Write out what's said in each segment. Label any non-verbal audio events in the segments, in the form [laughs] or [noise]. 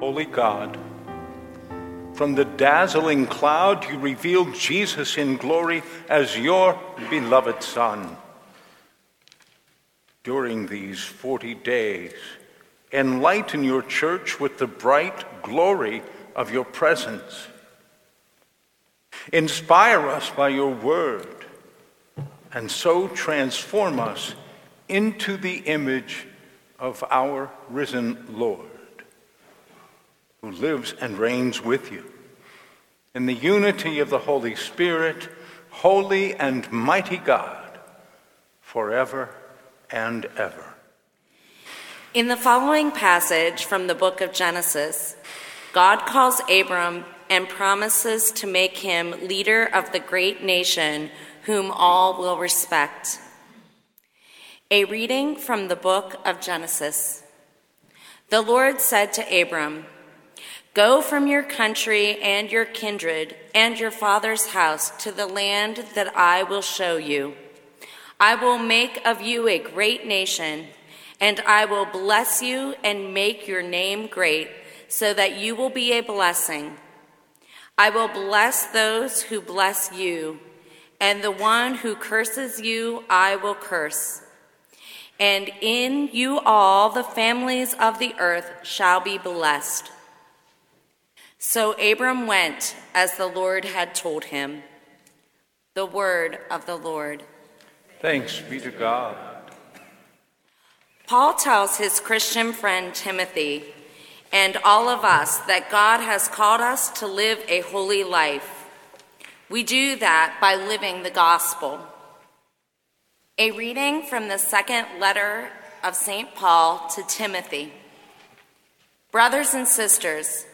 Holy God, from the dazzling cloud you revealed Jesus in glory as your beloved Son. During these 40 days, enlighten your church with the bright glory of your presence. Inspire us by your word, and so transform us into the image of our risen Lord who lives and reigns with you. In the unity of the Holy Spirit, holy and mighty God, forever and ever. In the following passage from the book of Genesis, God calls Abram and promises to make him leader of the great nation whom all will respect. A reading from the book of Genesis. The Lord said to Abram, Go from your country and your kindred and your father's house to the land that I will show you. I will make of you a great nation, and I will bless you and make your name great, so that you will be a blessing. I will bless those who bless you, and the one who curses you I will curse. And in you all the families of the earth shall be blessed. So Abram went as the Lord had told him. The word of the Lord. Thanks be to God. Paul tells his Christian friend Timothy and all of us that God has called us to live a holy life. We do that by living the gospel. A reading from the second letter of St. Paul to Timothy. Brothers and sisters,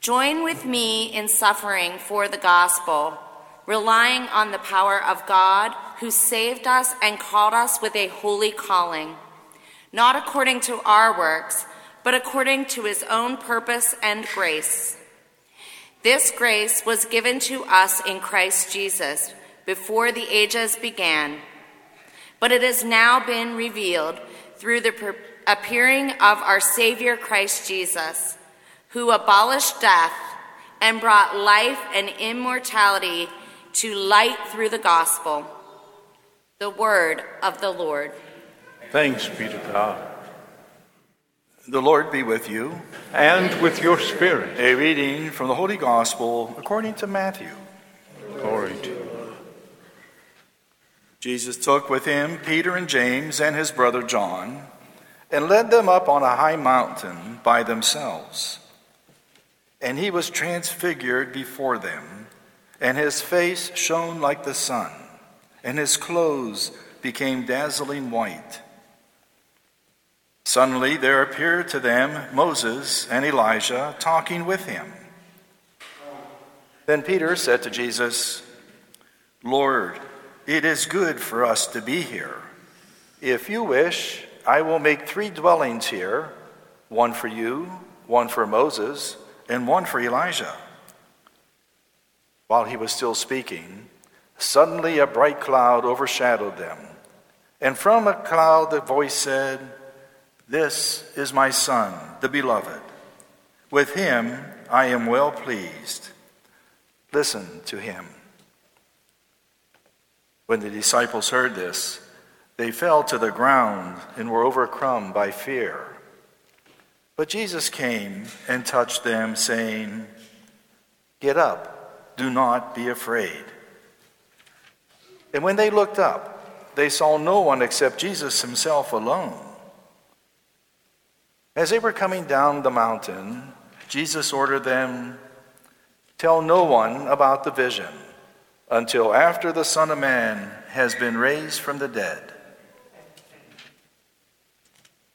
Join with me in suffering for the gospel, relying on the power of God who saved us and called us with a holy calling, not according to our works, but according to his own purpose and grace. This grace was given to us in Christ Jesus before the ages began, but it has now been revealed through the appearing of our Savior Christ Jesus who abolished death and brought life and immortality to light through the gospel. The word of the Lord. Thanks be to God. The Lord be with you. And with your spirit. A reading from the Holy Gospel according to Matthew. Glory to you. Jesus took with him Peter and James and his brother John and led them up on a high mountain by themselves. And he was transfigured before them, and his face shone like the sun, and his clothes became dazzling white. Suddenly there appeared to them Moses and Elijah talking with him. Then Peter said to Jesus, Lord, it is good for us to be here. If you wish, I will make three dwellings here one for you, one for Moses and one for Elijah. While he was still speaking, suddenly a bright cloud overshadowed them. And from a cloud the voice said, This is my Son, the beloved. With him I am well pleased. Listen to him. When the disciples heard this, they fell to the ground and were overcome by fear. But Jesus came and touched them, saying, Get up, do not be afraid. And when they looked up, they saw no one except Jesus himself alone. As they were coming down the mountain, Jesus ordered them, Tell no one about the vision until after the Son of Man has been raised from the dead.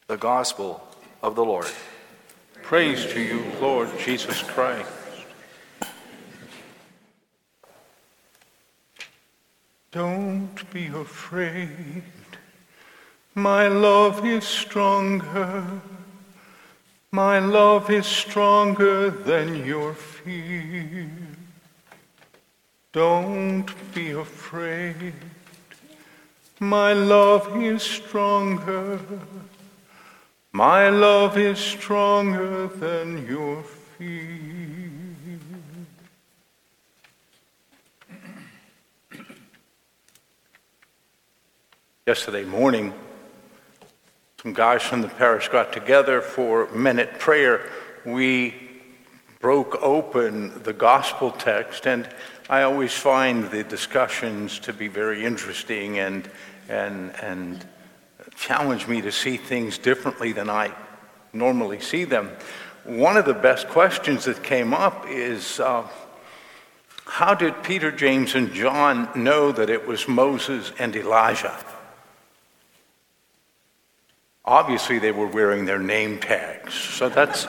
The Gospel of the Lord. Praise to you, Lord Jesus Christ. Don't be afraid. My love is stronger. My love is stronger than your fear. Don't be afraid. My love is stronger. My love is stronger than your fear. Yesterday morning, some guys from the parish got together for minute prayer. We broke open the gospel text, and I always find the discussions to be very interesting and, and, and challenge me to see things differently than I normally see them. One of the best questions that came up is uh, how did Peter, James, and John know that it was Moses and Elijah? Obviously, they were wearing their name tags, so that's,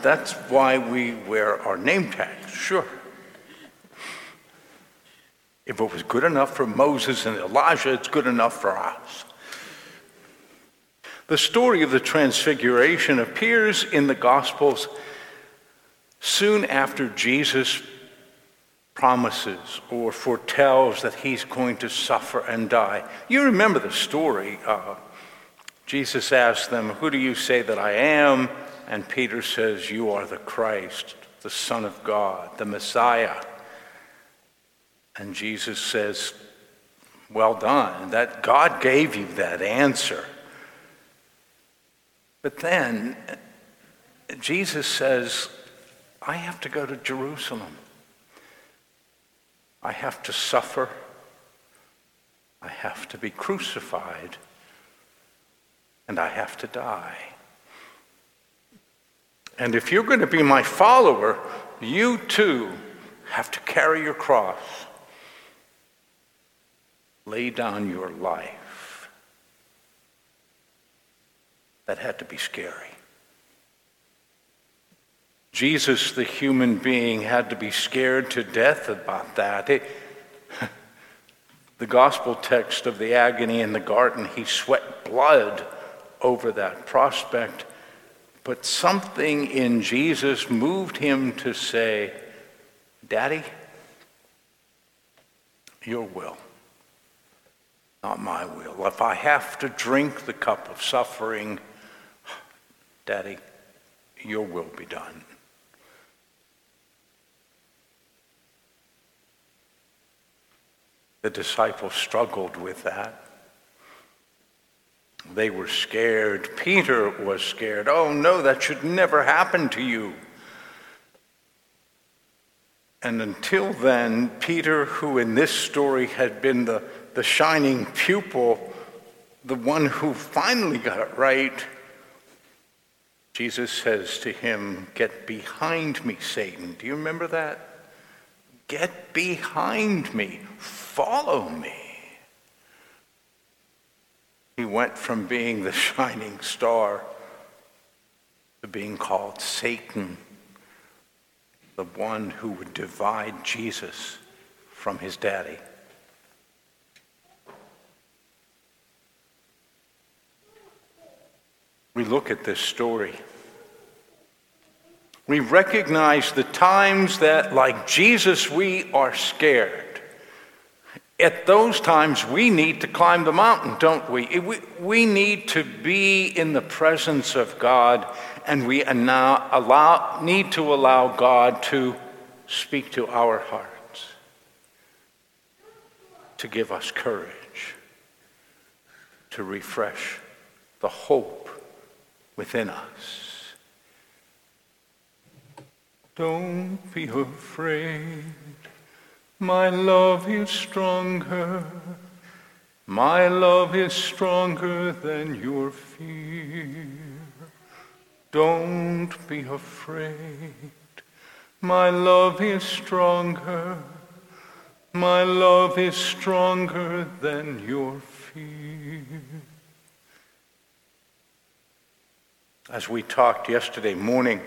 that's why we wear our name tags, sure. If it was good enough for Moses and Elijah, it's good enough for us. The story of the Transfiguration appears in the Gospels soon after Jesus promises or foretells that he's going to suffer and die. You remember the story. Uh, Jesus asks them, Who do you say that I am? And Peter says, You are the Christ, the Son of God, the Messiah. And Jesus says, Well done. That God gave you that answer. But then Jesus says, I have to go to Jerusalem. I have to suffer. I have to be crucified. And I have to die. And if you're going to be my follower, you too have to carry your cross, lay down your life. That had to be scary. Jesus, the human being, had to be scared to death about that. It, [laughs] the gospel text of the agony in the garden, he sweat blood over that prospect. But something in Jesus moved him to say, Daddy, your will not my will. If I have to drink the cup of suffering, Daddy, your will be done. The disciples struggled with that. They were scared. Peter was scared. Oh, no, that should never happen to you. And until then, Peter, who in this story had been the, the shining pupil, the one who finally got it right, Jesus says to him, Get behind me, Satan. Do you remember that? Get behind me. Follow me. He went from being the [laughs] shining star to being called Satan, the one who would divide Jesus from his daddy. We look at this story, we recognize the times that, like Jesus, we are scared. At those times, we need to climb the mountain, don't we? We, we need to be in the presence of God, and we allow, need to allow God to speak to our hearts, to give us courage, to refresh the hope within us. Don't be afraid, my love is stronger. My love is stronger than your fear. Don't be afraid. My love is stronger. My love is stronger than your fear. As we talked yesterday morning,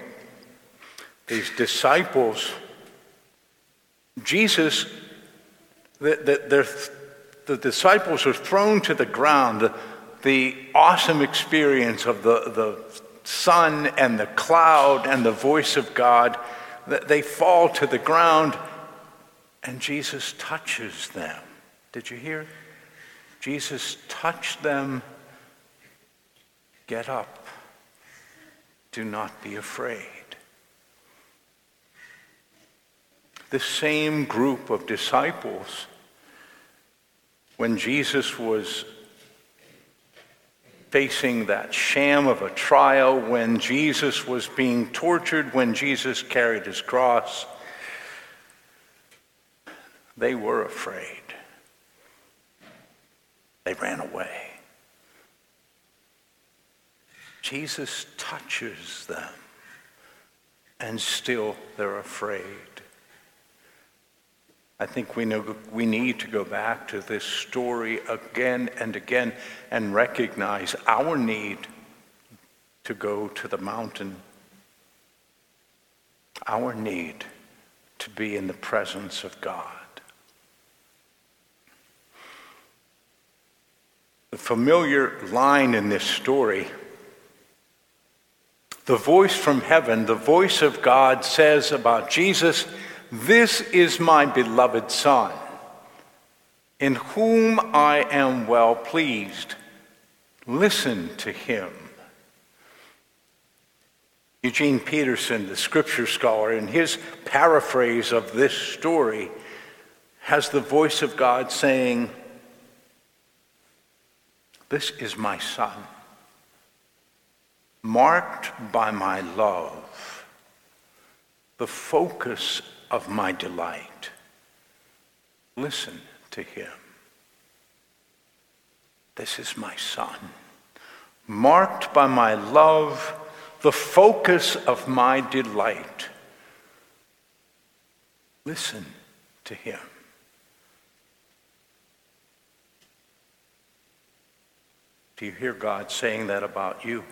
these disciples, Jesus, the, the, the disciples are thrown to the ground. The, awesome experience of the, the sun and the cloud and the voice of God, they fall to the ground and Jesus touches them. Did you hear? Jesus touched them. Get up. Do not be afraid. The same group of disciples, when Jesus was facing that sham of a trial, when Jesus was being tortured, when Jesus carried his cross, they were afraid. They ran away. Jesus touches them, and still they're afraid. I think we know we need to go back to this story again and again and recognize our need to go to the mountain, our need to be in the presence of God. The familiar line in this story, the voice from heaven, the voice of God says about Jesus, this is my beloved Son, in whom I am well pleased. Listen to him. Eugene Peterson, the scripture scholar, in his paraphrase of this story, has the voice of God saying, This is my Son, marked by my love, the focus of my delight. Listen to him. This is my son, marked by my love, the focus of my delight. Listen to him. Do you hear God saying that about you?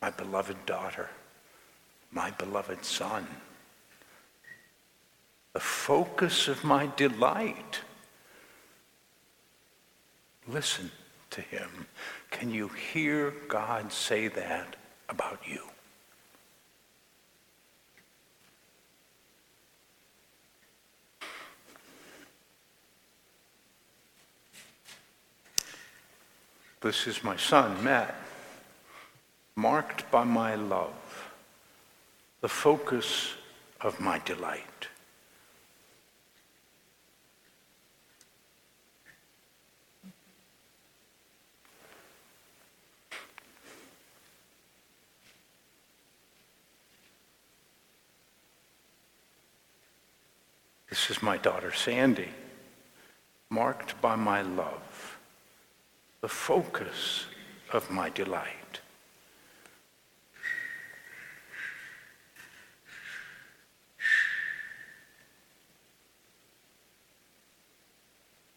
My beloved daughter my beloved Son, the focus of my delight. Listen to him. Can you hear God say that about you? This is my son, Matt, marked by my love the focus of my delight. This is my daughter Sandy, marked by my love, the focus of my delight.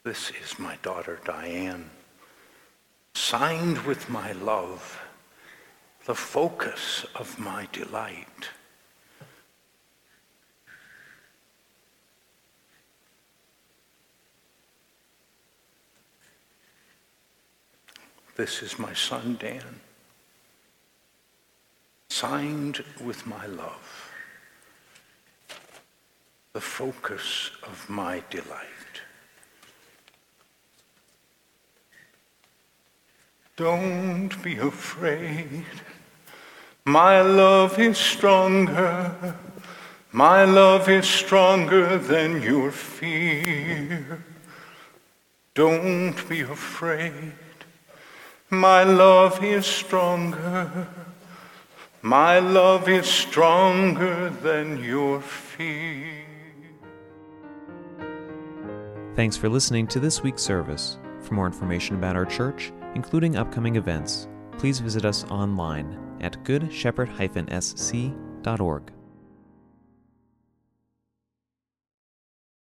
This is my daughter Diane, signed with my love, the focus of my delight. This is my son Dan, signed with my love, the focus of my delight. Don't be afraid. My love is stronger. My love is stronger than your fear. Don't be afraid. My love is stronger. My love is stronger than your fear. Thanks for listening to this week's service. For more information about our church, including upcoming events, please visit us online at goodshepherd-sc.org.